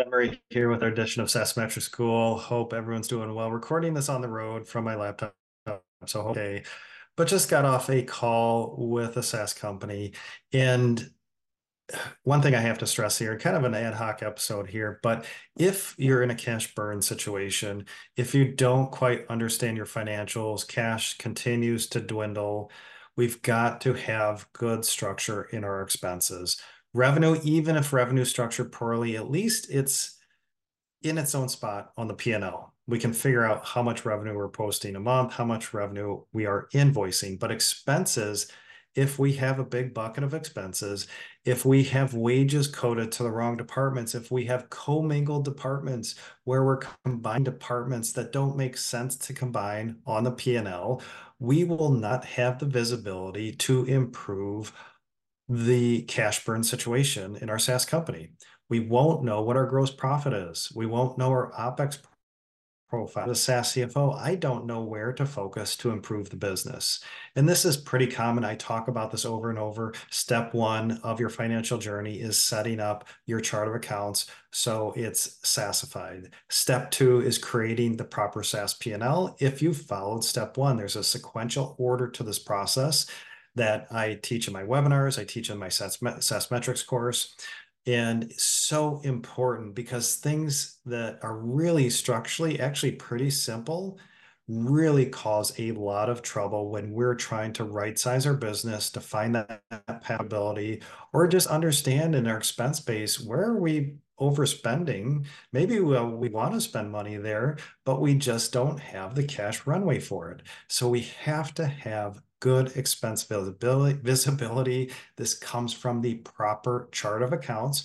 Ben Murray here with our edition of SaaS Metrics School. Hope everyone's doing well. Recording this on the road from my laptop, so okay. But just got off a call with a SaaS company, and one thing I have to stress here, kind of an ad hoc episode here, but if you're in a cash burn situation, if you don't quite understand your financials, cash continues to dwindle, we've got to have good structure in our expenses. Revenue, even if revenue structured poorly, at least it's in its own spot on the P&L. We can figure out how much revenue we're posting a month, how much revenue we are invoicing. But expenses, if we have a big bucket of expenses, if we have wages coded to the wrong departments, if we have commingled departments where we're combined departments that don't make sense to combine on the P&L, we will not have the visibility to improve the cash burn situation in our SaaS company. We won't know what our gross profit is. We won't know our OpEx profile. A SaaS CFO, I don't know where to focus to improve the business. And this is pretty common. I talk about this over and over. Step one of your financial journey is setting up your chart of accounts so it's SaaSified. Step two is creating the proper SaaS P&L. If you followed step one, there's a sequential order to this process that I teach in my webinars. I teach in my SaaS Metrics course. And so important because things that are really structurally actually pretty simple really cause a lot of trouble when we're trying to right size our business to find that compatibility or just understand in our expense base where are we overspending maybe well, we want to spend money there but we just don't have the cash runway for it so we have to have good expense visibility. This comes from the proper chart of accounts,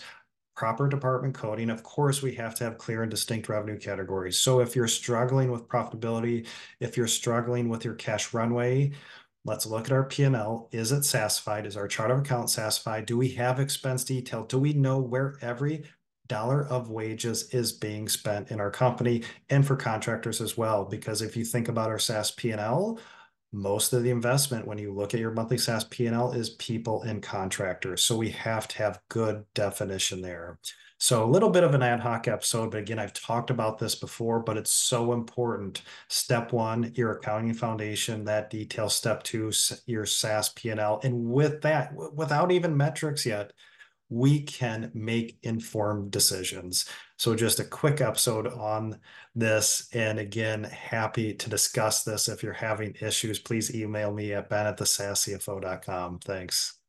proper department coding. Of course, we have to have clear and distinct revenue categories. So if you're struggling with profitability, if you're struggling with your cash runway, let's look at our P&L. Is it SaaSified? Is our chart of accounts SaaSified? Do we have expense detail? Do we know where every dollar of wages is being spent in our company and for contractors as well? Because if you think about our SaaS P&L, most of the investment when you look at your monthly SaaS P&L is people and contractors. So we have to have good definition there. So a little bit of an ad hoc episode, but again, I've talked about this before, but it's so important. Step one, your accounting foundation, that detail. Step two, your SaaS P&L. And with that, without even metrics yet, we can make informed decisions. So just a quick episode on this. And again, happy to discuss this. If you're having issues, please email me at ben at the Thanks.